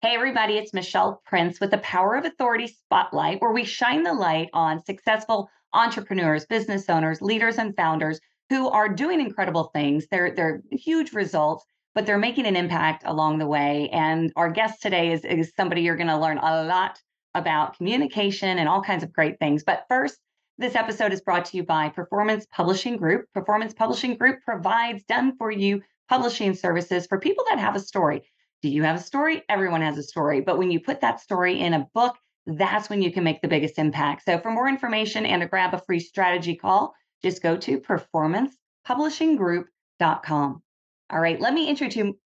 Hey, everybody, it's Michelle Prince with the Power of Authority Spotlight, where we shine the light on successful entrepreneurs, business owners, leaders, and founders who are doing incredible things. They're, they're huge results, but they're making an impact along the way. And our guest today is, is somebody you're going to learn a lot about communication and all kinds of great things. But first, this episode is brought to you by Performance Publishing Group. Performance Publishing Group provides done for you publishing services for people that have a story. Do you have a story? Everyone has a story. But when you put that story in a book, that's when you can make the biggest impact. So, for more information and to grab a free strategy call, just go to performancepublishinggroup.com. All right, let me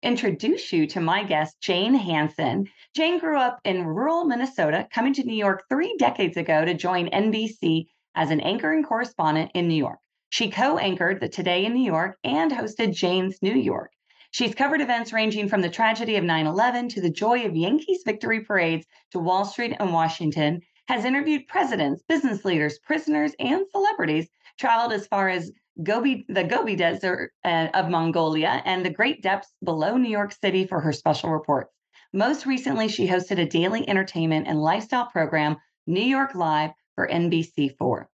introduce you to my guest, Jane Hanson. Jane grew up in rural Minnesota, coming to New York three decades ago to join NBC as an anchor and correspondent in New York. She co anchored the Today in New York and hosted Jane's New York. She's covered events ranging from the tragedy of 9 11 to the joy of Yankees victory parades to Wall Street and Washington, has interviewed presidents, business leaders, prisoners, and celebrities, traveled as far as Gobi, the Gobi Desert uh, of Mongolia, and the great depths below New York City for her special reports. Most recently, she hosted a daily entertainment and lifestyle program, New York Live, for NBC4.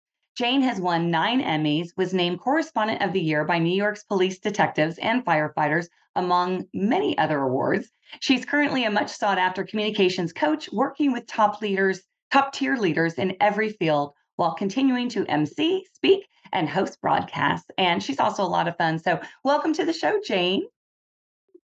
Jane has won nine Emmys, was named Correspondent of the Year by New York's police detectives and firefighters, among many other awards. She's currently a much sought after communications coach, working with top leaders, top tier leaders in every field while continuing to MC, speak, and host broadcasts. And she's also a lot of fun. So, welcome to the show, Jane.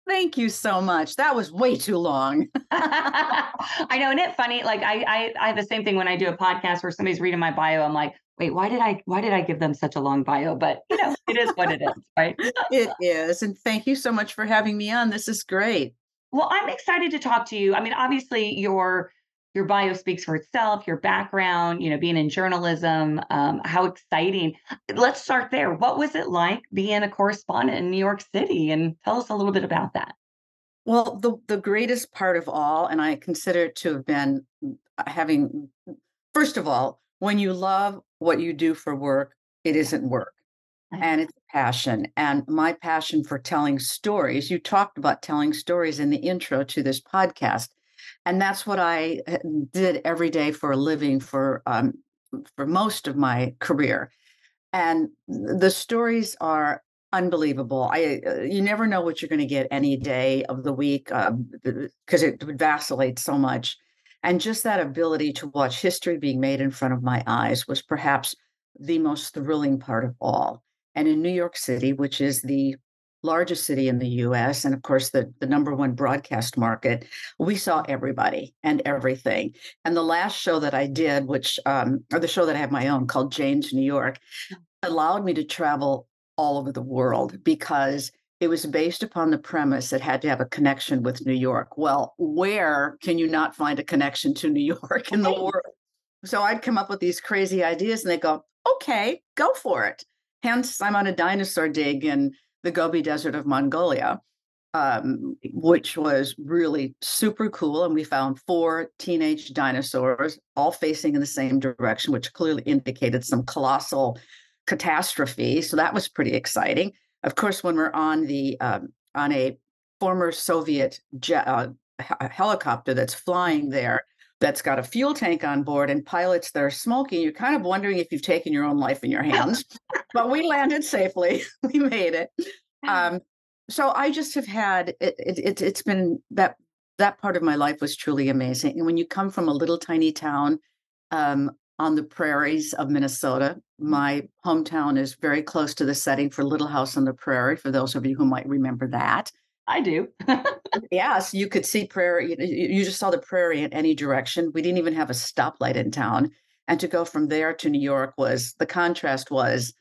Thank you so much. That was way too long. I know, isn't it funny? Like I, I, I have the same thing when I do a podcast where somebody's reading my bio. I'm like, wait, why did I, why did I give them such a long bio? But you know, it is what it is, right? it is, and thank you so much for having me on. This is great. Well, I'm excited to talk to you. I mean, obviously, you're your bio speaks for itself your background you know being in journalism um, how exciting let's start there what was it like being a correspondent in new york city and tell us a little bit about that well the, the greatest part of all and i consider it to have been uh, having first of all when you love what you do for work it isn't work and it's passion and my passion for telling stories you talked about telling stories in the intro to this podcast and that's what I uh, did every day for a living for um, for most of my career. And the stories are unbelievable. I uh, you never know what you're going to get any day of the week because um, it would vacillate so much. And just that ability to watch history being made in front of my eyes was perhaps the most thrilling part of all. And in New York City, which is the largest city in the US, and of course, the, the number one broadcast market, we saw everybody and everything. And the last show that I did, which, um, or the show that I have my own called Jane's New York, allowed me to travel all over the world because it was based upon the premise it had to have a connection with New York. Well, where can you not find a connection to New York in the world? So I'd come up with these crazy ideas and they go, okay, go for it. Hence, I'm on a dinosaur dig in the Gobi Desert of Mongolia, um, which was really super cool. And we found four teenage dinosaurs all facing in the same direction, which clearly indicated some colossal catastrophe. So that was pretty exciting. Of course, when we're on the um, on a former Soviet jet, uh, helicopter that's flying there, that's got a fuel tank on board and pilots that are smoking, you're kind of wondering if you've taken your own life in your hands. but we landed safely. we made it. Um, so I just have had it, it, it. It's been that that part of my life was truly amazing. And when you come from a little tiny town um, on the prairies of Minnesota, mm-hmm. my hometown is very close to the setting for Little House on the Prairie. For those of you who might remember that, I do. yes, you could see prairie. You just saw the prairie in any direction. We didn't even have a stoplight in town. And to go from there to New York was the contrast was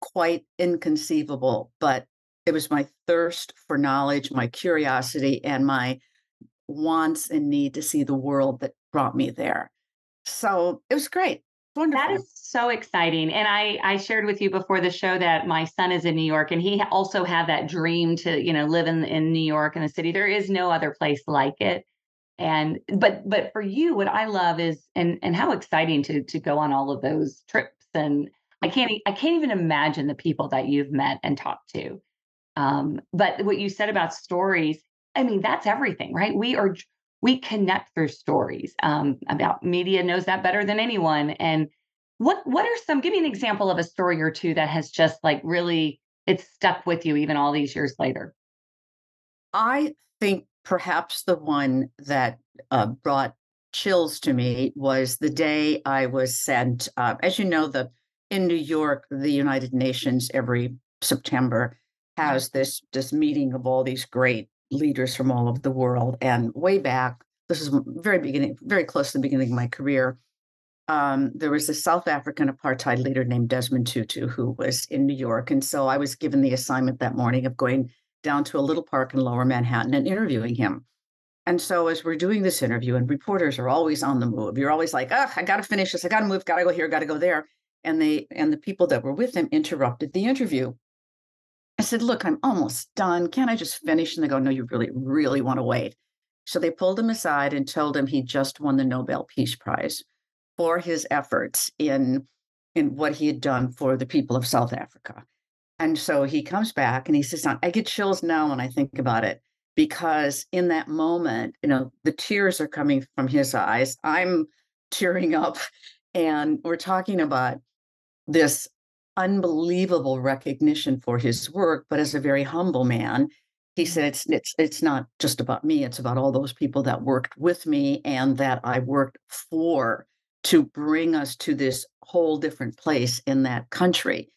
quite inconceivable. But it was my thirst for knowledge, my curiosity, and my wants and need to see the world that brought me there. So it was great. Wonderful. That is so exciting. And I I shared with you before the show that my son is in New York and he also had that dream to, you know, live in in New York in the city. There is no other place like it. And but but for you what I love is and and how exciting to to go on all of those trips and I can't I can't even imagine the people that you've met and talked to. Um, but what you said about stories, I mean, that's everything, right? We are we connect through stories. Um, about media knows that better than anyone. And what what are some? Give me an example of a story or two that has just like really it's stuck with you even all these years later. I think perhaps the one that uh, brought chills to me was the day I was sent. Uh, as you know, the in New York, the United Nations every September has this this meeting of all these great leaders from all over the world. And way back, this is very beginning, very close to the beginning of my career. Um, there was a South African apartheid leader named Desmond Tutu who was in New York, and so I was given the assignment that morning of going down to a little park in Lower Manhattan and interviewing him. And so as we're doing this interview, and reporters are always on the move, you're always like, "Oh, I got to finish this. I got to move. Got to go here. Got to go there." And they and the people that were with him interrupted the interview I said, Look, I'm almost done. Can't I just finish? And they go, No, you really, really want to wait. So they pulled him aside and told him he just won the Nobel Peace Prize for his efforts in, in what he had done for the people of South Africa. And so he comes back and he says, I get chills now when I think about it, because in that moment, you know, the tears are coming from his eyes. I'm tearing up. And we're talking about this unbelievable recognition for his work, but as a very humble man, he said mm-hmm. it's it's it's not just about me, it's about all those people that worked with me and that I worked for to bring us to this whole different place in that country.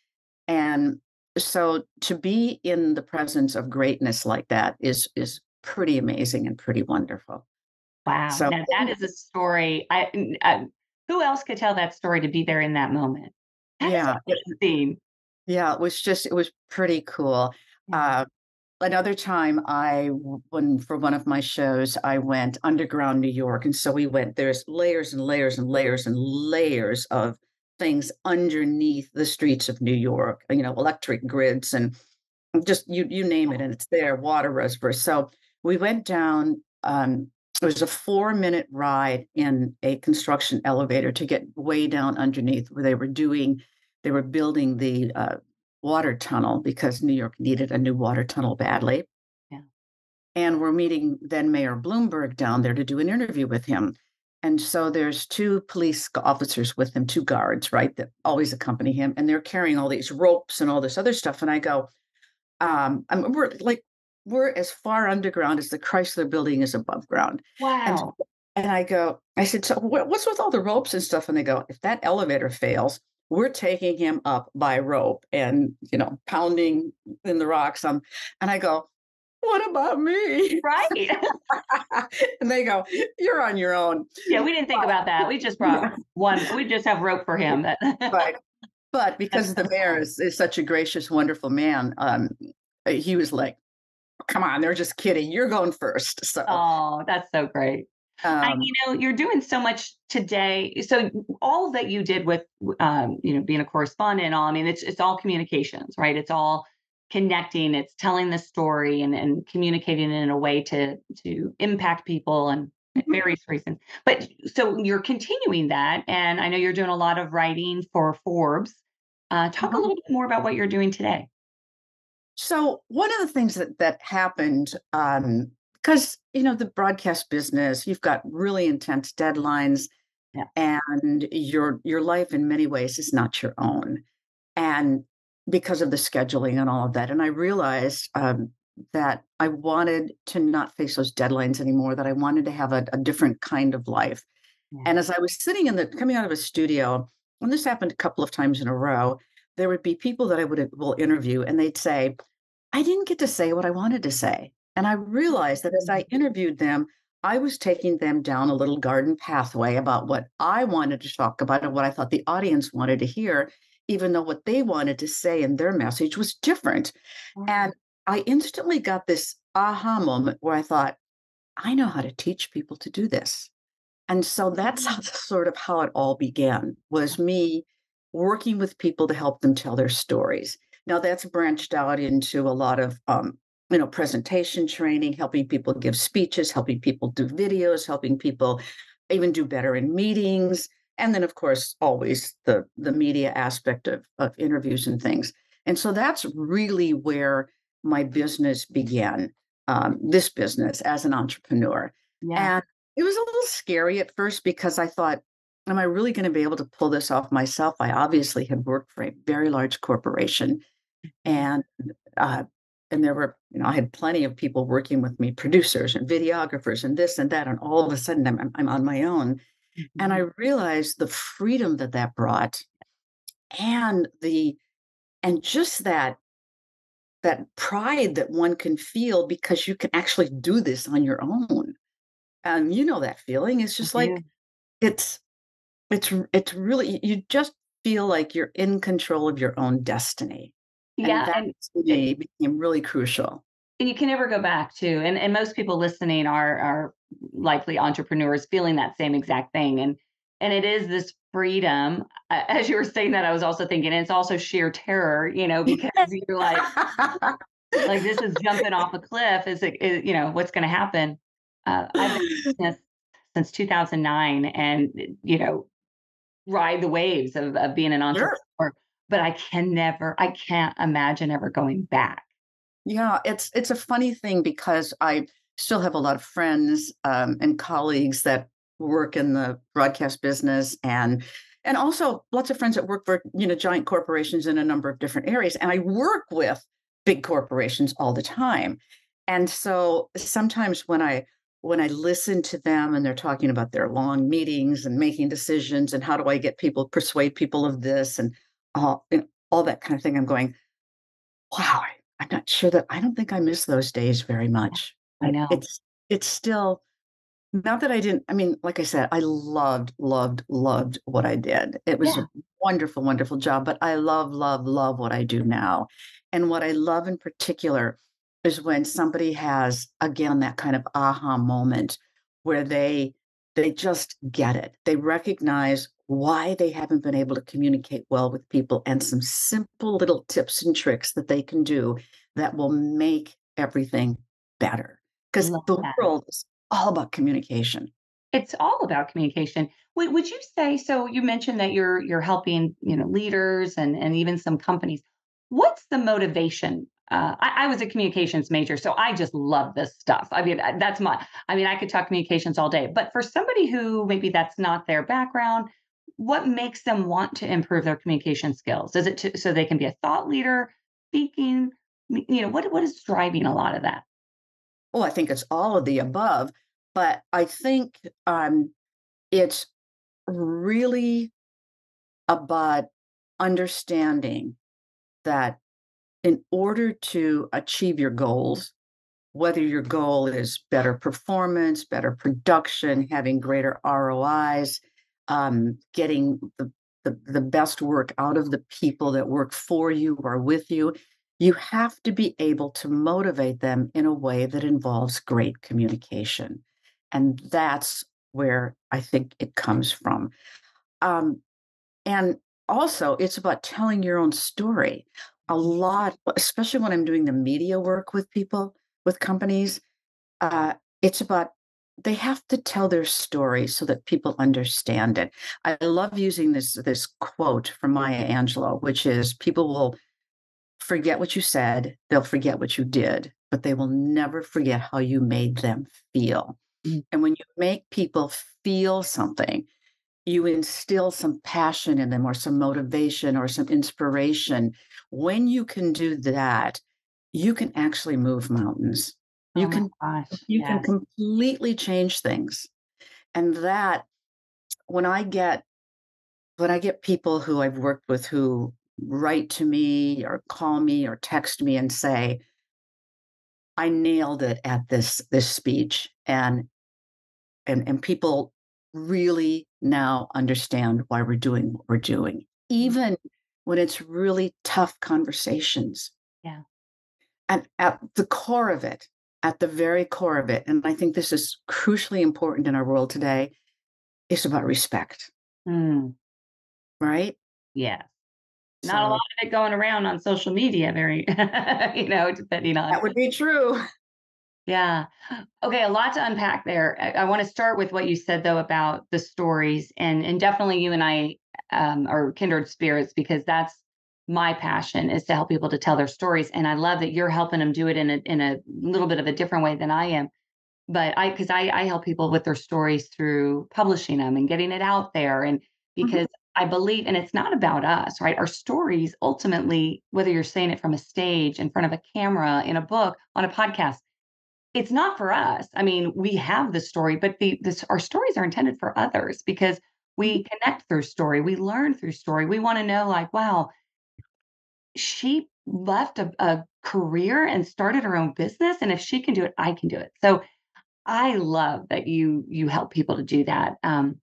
And so to be in the presence of greatness like that is is pretty amazing and pretty wonderful. Wow. So now that is a story. I, I who else could tell that story to be there in that moment? Yeah amazing. yeah it was just it was pretty cool. Uh another time i when for one of my shows i went underground new york and so we went there's layers and layers and layers and layers of things underneath the streets of new york you know electric grids and just you you name it and it's there water reservoirs. So we went down um it was a four minute ride in a construction elevator to get way down underneath where they were doing they were building the uh, water tunnel because New York needed a new water tunnel badly. Yeah. And we're meeting then Mayor Bloomberg down there to do an interview with him. And so there's two police officers with him, two guards, right, that always accompany him, and they're carrying all these ropes and all this other stuff. And I go, um, I'm, we're like, we're as far underground as the Chrysler Building is above ground. Wow. And, and I go, I said, so what's with all the ropes and stuff? And they go, if that elevator fails, we're taking him up by rope and you know pounding in the rocks um, and i go what about me? Right. And they go you're on your own. Yeah we didn't think but, about that. We just brought one we just have rope for him. Right. But because the mayor is, is such a gracious wonderful man um he was like come on they're just kidding you're going first so oh that's so great um, and, you know, you're doing so much today. So all that you did with, um, you know, being a correspondent and all, I mean, it's it's all communications, right? It's all connecting. It's telling the story and and communicating in a way to to impact people and mm-hmm. various reasons. But so you're continuing that, and I know you're doing a lot of writing for Forbes. Uh, talk a mm-hmm. little bit more about what you're doing today. So one of the things that that happened um, because you know the broadcast business you've got really intense deadlines yeah. and your your life in many ways is not your own and because of the scheduling and all of that and i realized um, that i wanted to not face those deadlines anymore that i wanted to have a, a different kind of life yeah. and as i was sitting in the coming out of a studio and this happened a couple of times in a row there would be people that i would will interview and they'd say i didn't get to say what i wanted to say and I realized that as I mm-hmm. interviewed them, I was taking them down a little garden pathway about what I wanted to talk about and what I thought the audience wanted to hear, even though what they wanted to say in their message was different. And I instantly got this aha moment where I thought, I know how to teach people to do this. And so that's how, sort of how it all began was me working with people to help them tell their stories. Now that's branched out into a lot of um, you know presentation training, helping people give speeches, helping people do videos, helping people even do better in meetings, and then of course always the the media aspect of of interviews and things. And so that's really where my business began. Um, this business as an entrepreneur, Yeah. and it was a little scary at first because I thought, am I really going to be able to pull this off myself? I obviously had worked for a very large corporation and uh, and there were, you know, I had plenty of people working with me, producers and videographers and this and that. And all of a sudden I'm, I'm, on my own. And I Mhm. realized the freedom that that brought and the, and just that, that pride that one can feel because you can actually do this on your own. And you know that feeling. It's just like, it's, it's, it's really, you just feel like you're in control of your own destiny. And Yeah, that and to me became really crucial. And you can never go back to and and most people listening are are likely entrepreneurs feeling that same exact thing and and it is this freedom as you were saying that i was also thinking it's also sheer terror you know because you're like like this is jumping off a cliff is it is, you know what's going to happen uh, i've been business since 2009 and you know ride the waves of, of being an Sure. entrepreneur but i can never i can't imagine ever going back Yeah, it's it's a funny thing because I still have a lot of friends um, and colleagues that work in the broadcast business and and also lots of friends that work for you know giant corporations in a number of different areas and I work with big corporations all the time. And so sometimes when I when I listen to them and they're talking about their long meetings and making decisions and how do I get people persuade people of this and all, know, all that kind of thing I'm going Wow, I I'm not sure that I don't think I miss those days very much. i I know it's it's still not that I didn't I mean, like I said, I loved, loved, loved what I did. It was yeah a wonderful, wonderful job, but I love, love, love what I do now. And what I love in particular is when somebody has, again, that kind of aha moment where they they just get it. They recognize why they haven't been able to communicate well with people and some simple little tips and tricks that they can do that will make everything better. Because the that world is all about communication. It's all about communication. Would would you say so you mentioned that you're you're helping, you know, leaders and and even some companies. What's the motivation? Uh, I, I was a communications major, so I just love this stuff. I mean, that's my. I mean, I could talk communications all day. But for somebody who maybe that's not their background, what makes them want to improve their communication skills? Is it to, so they can be a thought leader, speaking? You know, what what is driving a lot of that? Oh, I think it's all of the above, but I think um, it's really about understanding that in order to achieve your goals, whether your goal is better performance, better production, having greater ROIs, um, getting the, the, the best work out of the people that work for you or with you, you have to be able to motivate them in a way that involves great communication. And that's where I think it comes from. Um, and also, it's about telling your own story. A lot, especially when I'm doing the media work with people, with companies, uh, it's about they have to tell their story so that people understand it. I love using this this quote from Maya Angelou, which is people will forget what you said, they'll forget what you did, but they will never forget how you made them feel. Mm, And when you make people feel something, you instill some passion in them or some motivation or some inspiration. When you can do that, you can actually move mountains. Oh You my can gosh, you can completely change things. And that when I get when I get people who I've worked with who write to me or call me or text me and say, I nailed it at this this speech and and and people really now understand why we're doing what we're doing, Mm, even when it's really tough conversations. Yeah. And at the core of it, at the very core of it, and I think this is crucially important in our world today, is about respect. Mm. Right? Yeah. Not so, a lot of it going around on social media, very, you know, depending on. That would be true. Yeah. Okay, a lot to unpack there. I, I want to start with what you said though about the stories, and and definitely you and I um, are kindred spirits because that's my passion is to help people to tell their stories, and I love that you're helping them do it in a in a little bit of a different way than I am. But I because I I help people with their stories through publishing them and getting it out there, and mm-hmm. because mm-hmm. I believe, and it's not about us, right? Our stories ultimately, whether you're saying it from a stage, in front of a camera, in a book, on a podcast it's not for us. I mean, we have the story, but the this our stories are intended for others because we mm-hmm. connect through story, we learn through story. We want to know, like, wow, she left a, a career and started her own business, and if she can do it, I can do it. So I love that you you help people to do that. Um,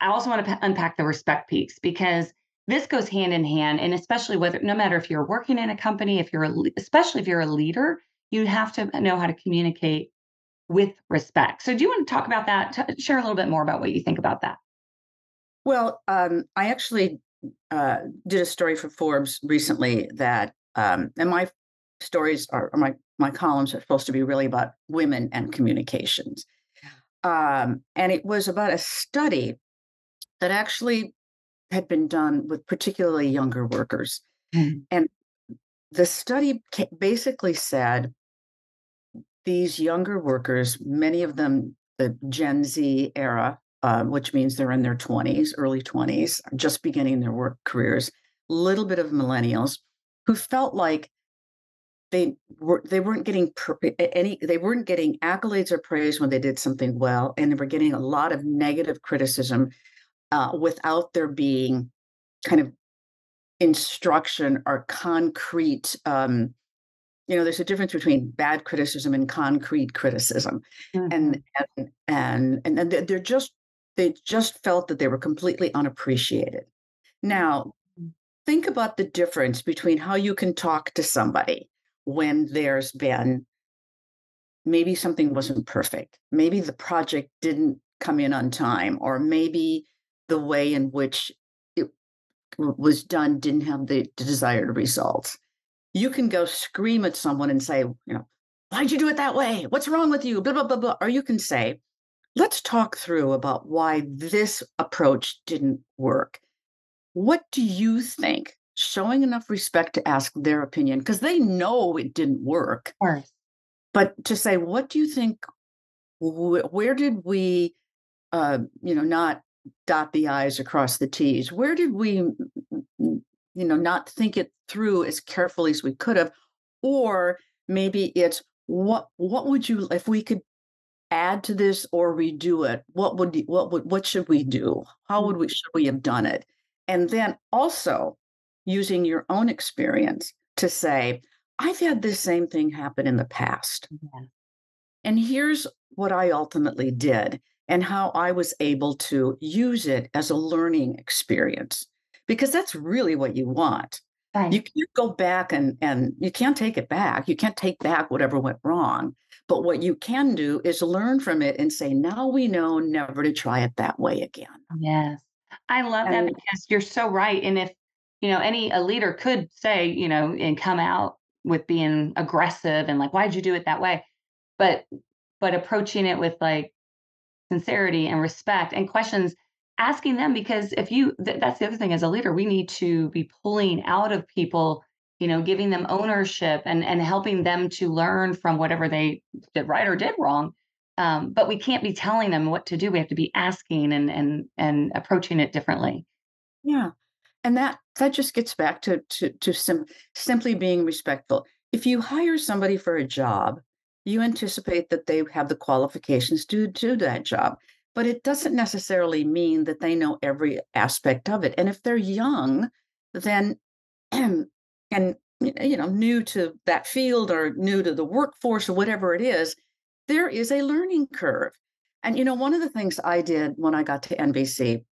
I also want to p- unpack the respect piece because this goes hand in hand, and especially whether no matter if you're working in a company, if you're a, especially if you're a leader, you have to know how to communicate with respect. So, do you want to talk about that? T- share a little bit more about what you think about that. Well, um, I actually uh, did a story for Forbes recently that, um, and my stories are my my columns are supposed to be really about women and communications, um, and it was about a study that actually had been done with particularly younger workers, mm-hmm. and the study basically said these younger workers, many of them the Gen Z era, uh, which means they're in their 20s, early 20s, just beginning their work careers, little bit of millennials who felt like they were they weren't getting any they weren't getting accolades or praise when they did something well and they were getting a lot of negative criticism uh, without there being kind of instruction or concrete um, you know there's a difference between bad criticism and concrete criticism mm-hmm. and and and and they're just they just felt that they were completely unappreciated now mm-hmm. think about the difference between how you can talk to somebody when there's been maybe something wasn't perfect maybe the project didn't come in on time or maybe the way in which was done didn't have the desired results. You can go scream at someone and say, you know, why'd you do it that way? What's wrong with you? Blah, blah, blah, blah. Or you can say, let's talk through about why this approach didn't work. What do you think? Showing enough respect to ask their opinion because they know it didn't work. But to say, what do you think? Wh- where did we, uh, you know, not dot the i's across the t's. Where did we you know not think it through as carefully as we could have? Or maybe it's what what would you if we could add to this or redo it what would what would what should we do? How would we should we have done it? And then also using your own experience to say i've had this same thing happen in the past. Yeah. and here's what i ultimately did and how I was able to use it as a learning experience because that's really what you want. Right. You can't go back and and you can't take it back. You can't take back whatever went wrong. But what you can do is learn from it and say, now we know never to try it that way again. Yes. I love and, that because you're so right. And if, you know, any a leader could say, you know, and come out with being aggressive and like, why'd you do it that way? But but approaching it with like, sincerity and respect and questions asking them because if you th- that's the other thing as a leader we need to be pulling out of people you know giving them ownership and and helping them to learn from whatever they did right or did wrong um, but we can't be telling them what to do. We have to be asking and and and approaching it differently. Yeah and that that just gets back to to to sim- simply being respectful. If you hire somebody for a job you anticipate that they have the qualifications to do that job. But it doesn't necessarily mean that they know every aspect of it. And if they're young, then and you know new to that field or new to the workforce or whatever it is, there is a learning curve. And you know, one of the things I did when I got to NBC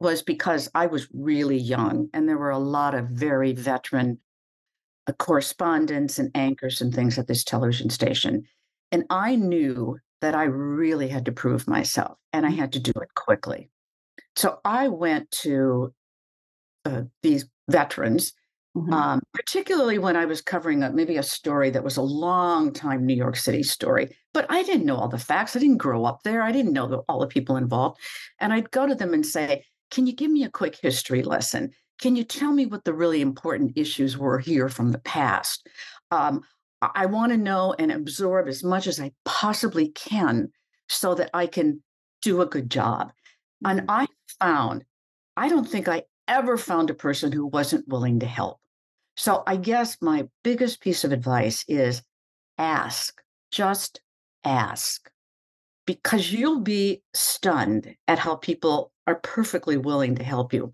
was because I was really young and there were a lot of very veteran correspondents and anchors and things at this television station. And I knew that I really had to prove myself and I had to do it quickly. So I went to uh, these veterans, mm-hmm. um, particularly when I was covering a, maybe a story that was a long time New York City story, but I didn't know all the facts. I didn't grow up there. I didn't know the, all the people involved. And I'd go to them and say, Can you give me a quick history lesson? Can you tell me what the really important issues were here from the past? Um, I want to know and absorb as much as I possibly can so that I can do a good job. And mm-hmm. I found, I don't think I ever found a person who wasn't willing to help. So I guess my biggest piece of advice is ask, just ask, because you'll be stunned at how people are perfectly willing to help you.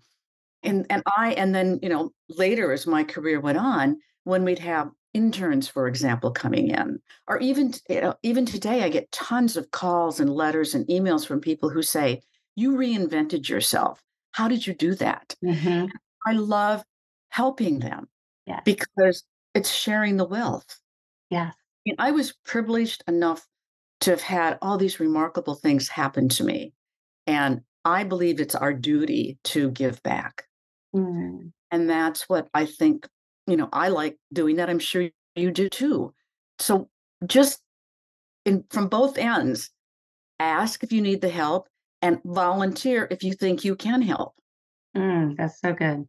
And, and I, and then, you know, later as my career went on, when we'd have interns, for example, coming in, or even, you know, even today, I get tons of calls and letters and emails from people who say, you reinvented yourself. How did you do that? Mm-hmm. I love helping them because it's sharing the wealth. yeah I, mean, I was privileged enough to have had all these remarkable things happen to me. And I believe it's our duty to give back. Mm. And that's what I think, you know, I like doing that. I'm sure you do too. So just in from both ends, ask if you need the help and volunteer if you think you can help. Mm, that's so good.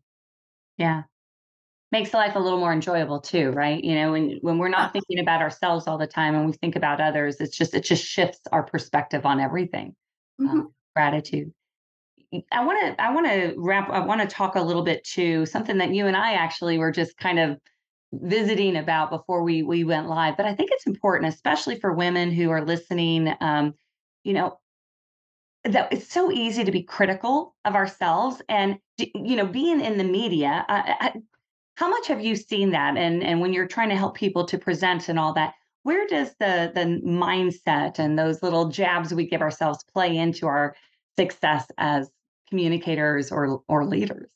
Yeah. Makes life a little more enjoyable too, right? You know, when when we're not thinking about ourselves all the time and we think about others, it's just it just shifts our perspective on everything. Mm-hmm. Um, gratitude. I want to I want to wrap I want to talk a little bit to something that you and I actually were just kind of visiting about before we we went live, but I think it's important, especially for women who are listening. Um, you know, that it's so easy to be critical of ourselves and you know being in the media uh, how much have you seen that and and when you're trying to help people to present and all that where does the the mindset and those little jabs we give ourselves play into our success as communicators or or leaders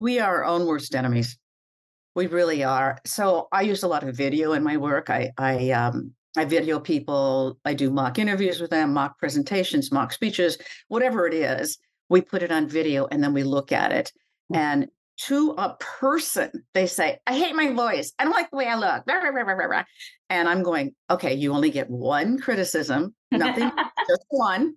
we are our own worst enemies we really are so i use a lot of video in my work i i um I video people, I do mock interviews with them, mock presentations, mock speeches, whatever it is, we put it on video and then we look at it. Mm. And to a person, they say, I hate my voice. I don't like the way I look. And I'm going, okay, you only get one criticism, nothing, just one.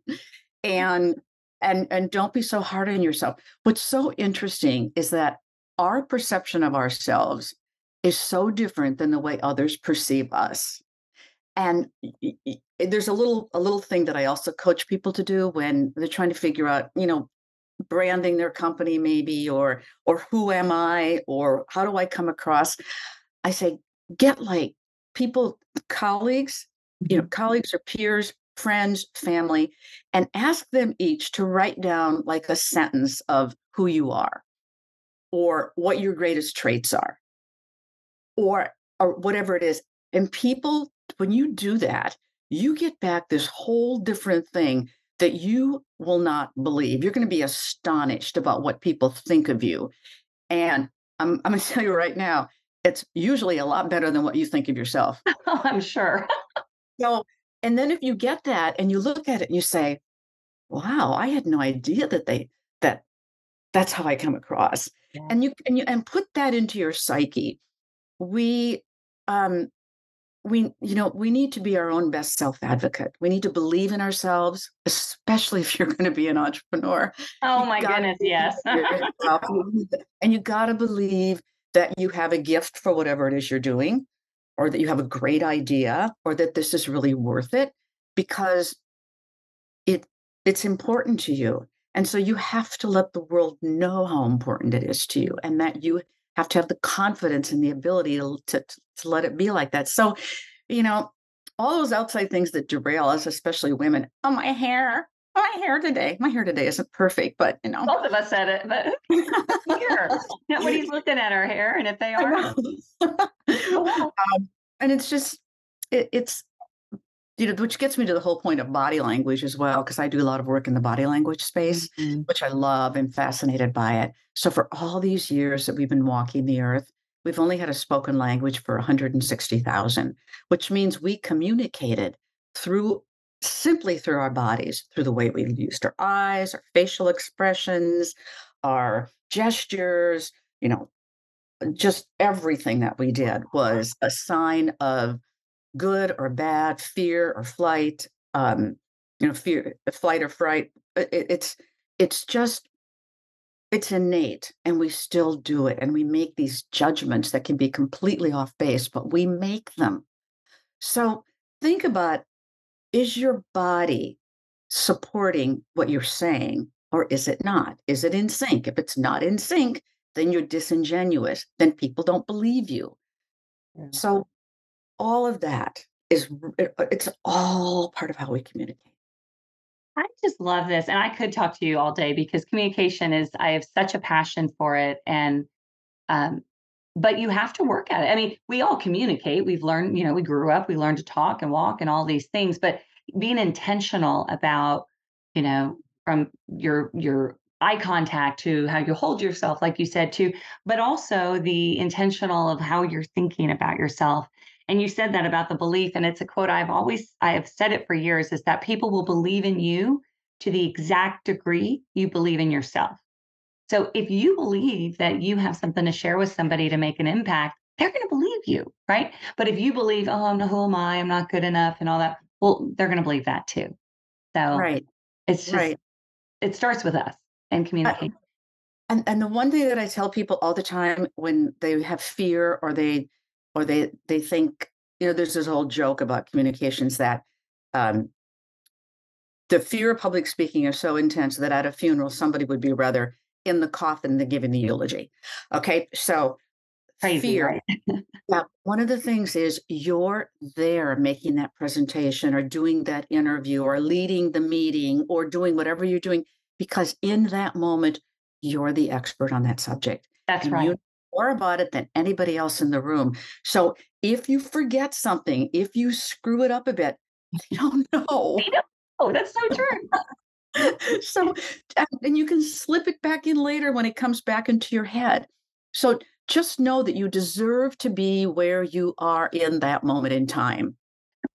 And and and don't be so hard on yourself. What's so interesting is that our perception of ourselves is so different than the way others perceive us and there's a little a little thing that i also coach people to do when they're trying to figure out you know branding their company maybe or or who am i or how do i come across i say get like people colleagues you know mm-hmm. colleagues or peers friends family and ask them each to write down like a sentence of who you are or what your greatest traits are or or whatever it is and people when you do that, you get back this whole different thing that you will not believe. You're going to be astonished about what people think of you. And I'm, I'm going to tell you right now, it's usually a lot better than what you think of yourself. Oh, I'm sure. so, and then if you get that and you look at it and you say, wow, I had no idea that they, that that's how I come across. Yeah. And you, and you, and put that into your psyche. We, um, we you know we need to be our own best self advocate we need to believe in ourselves especially if you're going to be an entrepreneur oh my goodness yes and you got to believe that you have a gift for whatever it is you're doing or that you have a great idea or that this is really worth it because it it's important to you and so you have to let the world know how important it is to you and that you have to have the confidence and the ability to, to, to let it be like that. So, you know, all those outside things that derail us, especially women. Oh, my hair. My hair today. My hair today isn't perfect, but you know. Both of us said it, but here. Nobody's looking at our hair, and if they are, oh, um, and it's just it, it's you know, which gets me to the whole point of body language as well, because I do a lot of work in the body language space, mm-hmm. which I love and fascinated by it. So for all these years that we've been walking the earth, we've only had a spoken language for 160,000, which means we communicated through simply through our bodies, through the way we used our eyes, our facial expressions, our gestures, you know, just everything that we did was a sign of good or bad, fear or flight, um, you know, fear, flight or fright. It, it's it's just it's innate, and we still do it, and we make these judgments that can be completely off base, but we make them. So think about: is your body supporting what you're saying, or is it not? Is it in sync? If it's not in sync, then you're disingenuous. Then people don't believe you. Yeah. So all of that is it's all part of how we communicate. I just love this. And I could talk to you all day because communication is, I have such a passion for it. And, um, but you have to work at it. I mean, we all communicate. We've learned, you know, we grew up, we learned to talk and walk and all these things, but being intentional about, you know, from your, your eye contact to how you hold yourself, like you said, too, but also the intentional of how you're thinking about yourself. And you said that about the belief, and it's a quote I've always I have said it for years is that people will believe in you to the exact degree you believe in yourself. So if you believe that you have something to share with somebody to make an impact, they're going to believe you, right? But if you believe, oh, I'm who am I? I'm not good enough, and all that, well, they're going to believe that too. So right, it's just right. it starts with us and communicate. And and the one thing that I tell people all the time when they have fear or they or they they think you know there's this whole joke about communications that um, the fear of public speaking is so intense that at a funeral somebody would be rather in the coffin than giving the eulogy. Okay, so Crazy, fear. Right? yeah, one of the things is you're there making that presentation or doing that interview or leading the meeting or doing whatever you're doing because in that moment you're the expert on that subject. That's right. You know more about it than anybody else in the room. So if you forget something, if you screw it up a bit, you don't know. Oh, that's so true. so and you can slip it back in later when it comes back into your head. So just know that you deserve to be where you are in that moment in time.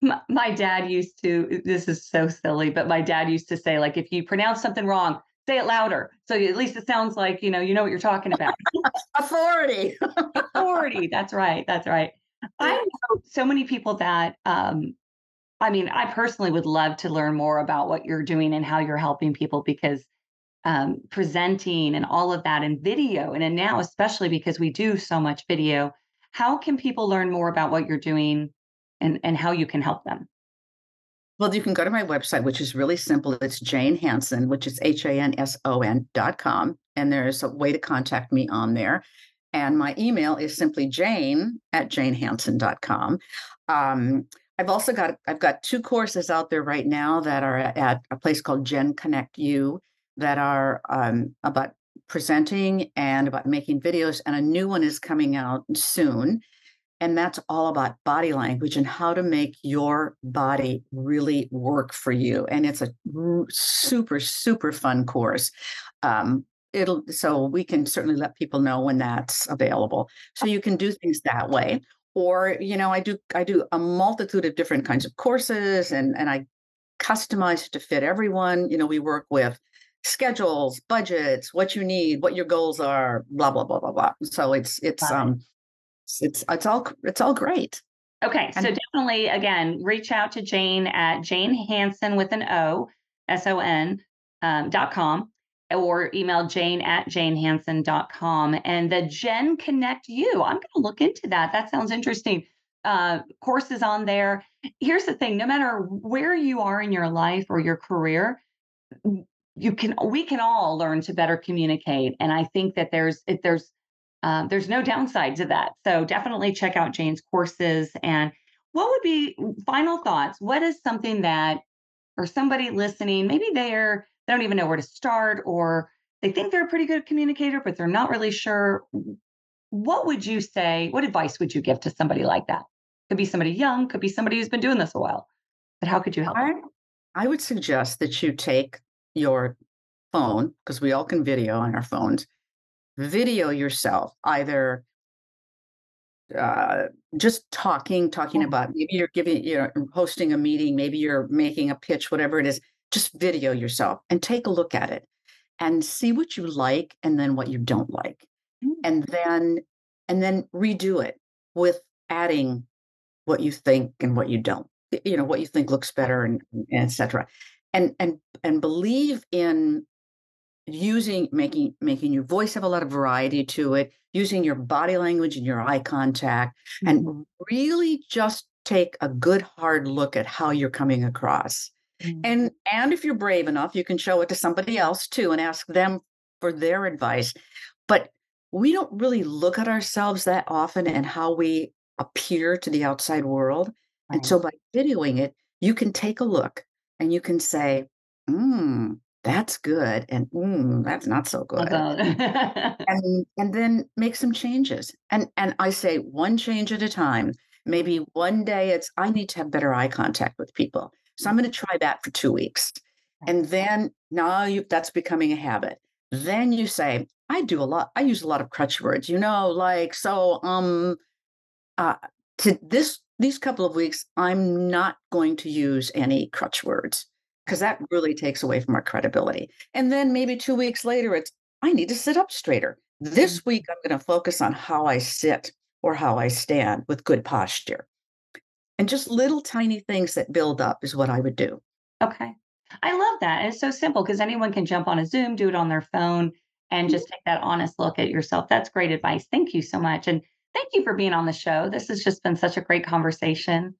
My, my dad used to, this is so silly, but my dad used to say, like, if you pronounce something wrong, say it louder. So at least it sounds like, you know, you know what you're talking about. Authority. Authority. That's right. That's right. I know so many people that um I mean, I personally would love to learn more about what you're doing and how you're helping people because um, presenting and all of that in video and, and now especially because we do so much video how can people learn more about what you're doing and, and how you can help them well, you can go to my website, which is really simple. It's Jane Hanson, which is H A N S O N dot com. And there's a way to contact me on there. And my email is simply jane at janehanson.com. Um, I've also got I've got two courses out there right now that are at a place called Gen Connect You that are um, about presenting and about making videos, and a new one is coming out soon and that's all about body language and how to make your body really work for you. And it's a super, super fun course. Um, it'll so we can certainly let people know when that's available. So you can do things that way. Or, you know, I do I do a multitude of different kinds of courses and and I customize to fit everyone. You know, we work with schedules, budgets, what you need, what your goals are, blah, blah, blah, blah, blah. So it's it's um it's it's all it's all great. Okay, so definitely again, reach out to Jane at Jane Hanson with an O, S O N um, dot com, or email Jane at janehanson.com. And the Gen Connect You, I'm going to look into that. That sounds interesting. Uh, courses on there. Here's the thing: no matter where you are in your life or your career, you can we can all learn to better communicate. And I think that there's there's um, there's no downside to that. So definitely check out Jane's courses. And what would be final thoughts? What is something that, or somebody listening, maybe they're they don't even know where to start, or they think they're a pretty good communicator, but they're not really sure. What would you say? What advice would you give to somebody like that? Could be somebody young, could be somebody who's been doing this a while. But how could you help? I, I would suggest that you take your phone, because we all can video on our phones, video yourself either uh, just talking, talking about maybe you're giving, you're hosting a meeting, maybe you're making a pitch, whatever it is, just video yourself and take a look at it and see what you like and then what you don't like. Mm. And then and then redo it with adding what you think and what you don't. You know, what you think looks better and, and et cetera. And and and believe in using making making your voice have a lot of variety to it using your body language and your eye contact and Mhm. really just take a good hard look at how you're coming across Mm. and and if you're brave enough you can show it to somebody else too and ask them for their advice. But we don't really look at ourselves that often and how we appear to the outside world. And so by videoing it you can take a look and you can say mm, that's good and mm, that's not so good. And and then make some changes. And and i say one change at a time. Maybe one day it's i need to have better eye contact with people so i'm going to try that for two weeks. And then now you that's becoming a habit. Then you say i do a lot i use a lot of crutch words you know like so um uh to this these couple of weeks i'm not going to use any crutch words because that really takes away from our credibility. And then maybe two weeks later it's I need to sit up straighter. This week, I'm going to focus on how I sit or how I stand with good posture. And just little tiny things that build up is what I would do. Okay. I love that. It's so simple because anyone can jump on a Zoom, do it on their phone, and mm-hmm. just take that honest look at yourself. That's great advice. Thank you so much. And thank you for being on the show. This has just been such a great conversation.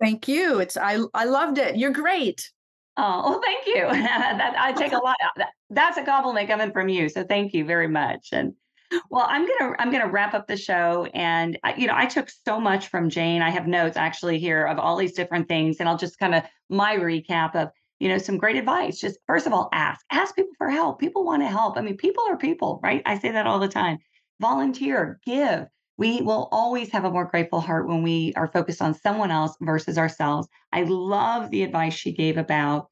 Thank you. It's I I loved it. You're great. Oh, well, thank you. that, I take a lot. That, that's a compliment coming from you. So thank you very much. And well, I'm gonna I'm gonna wrap up the show. And you know, I took so much from Jane. I have notes actually here of all these different things, and I'll just kind of my recap of you know some great advice. Just first of all, ask ask people for help. People want to help. I mean, people are people, right? I say that all the time. Volunteer, give. We will always have a more grateful heart when we are focused on someone else versus ourselves. I love the advice she gave about,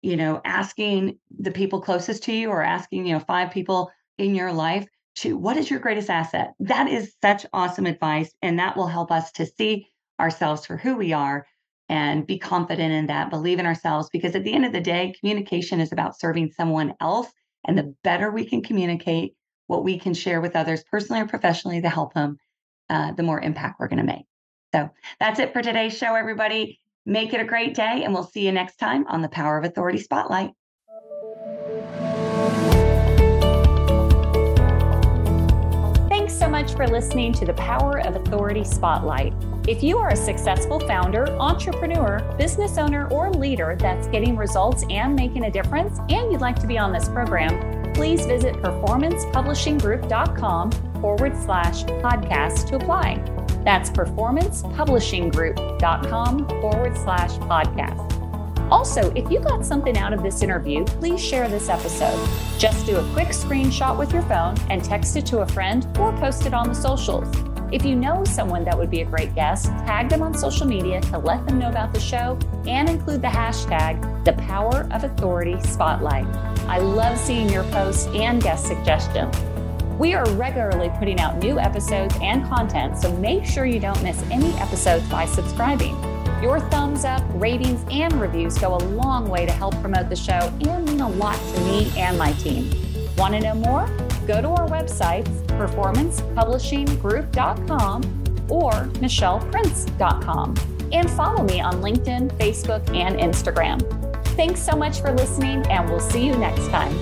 you know, asking the people closest to you or asking, you know, five people in your life to what is your greatest asset? That is such awesome advice. And that will help us to see ourselves for who we are and be confident in that, believe in ourselves. Because at the end of the day, communication is about serving someone else. And the better we can communicate what we can share with others personally or professionally to help them, uh, the more impact we're going to make. So that's it for today's show, everybody. Make it a great day, and we'll see you next time on the Power of Authority Spotlight. So much for listening to the Power of Authority Spotlight. If you are a successful founder, entrepreneur, business owner, or leader that's getting results and making a difference, and you'd like to be on this program, please visit performancepublishinggroup.com forward slash podcast to apply. That's performancepublishinggroup.com forward slash podcast. Also, if you got something out of this interview, please share this episode. Just do a quick screenshot with your phone and text it to a friend or post it on the socials. If you know someone that would be a great guest, tag them on social media to let them know about the show and include the hashtag the Power of Authority Spotlight. I love seeing your posts and guest suggestions. We are regularly putting out new episodes and content, so make sure you don't miss any episodes by subscribing. Your thumbs up, ratings, and reviews go a long way to help promote the show and mean a lot to me and my team. Want to know more? Go to our websites, performancepublishinggroup.com or michelleprince.com, and follow me on LinkedIn, Facebook, and Instagram. Thanks so much for listening, and we'll see you next time.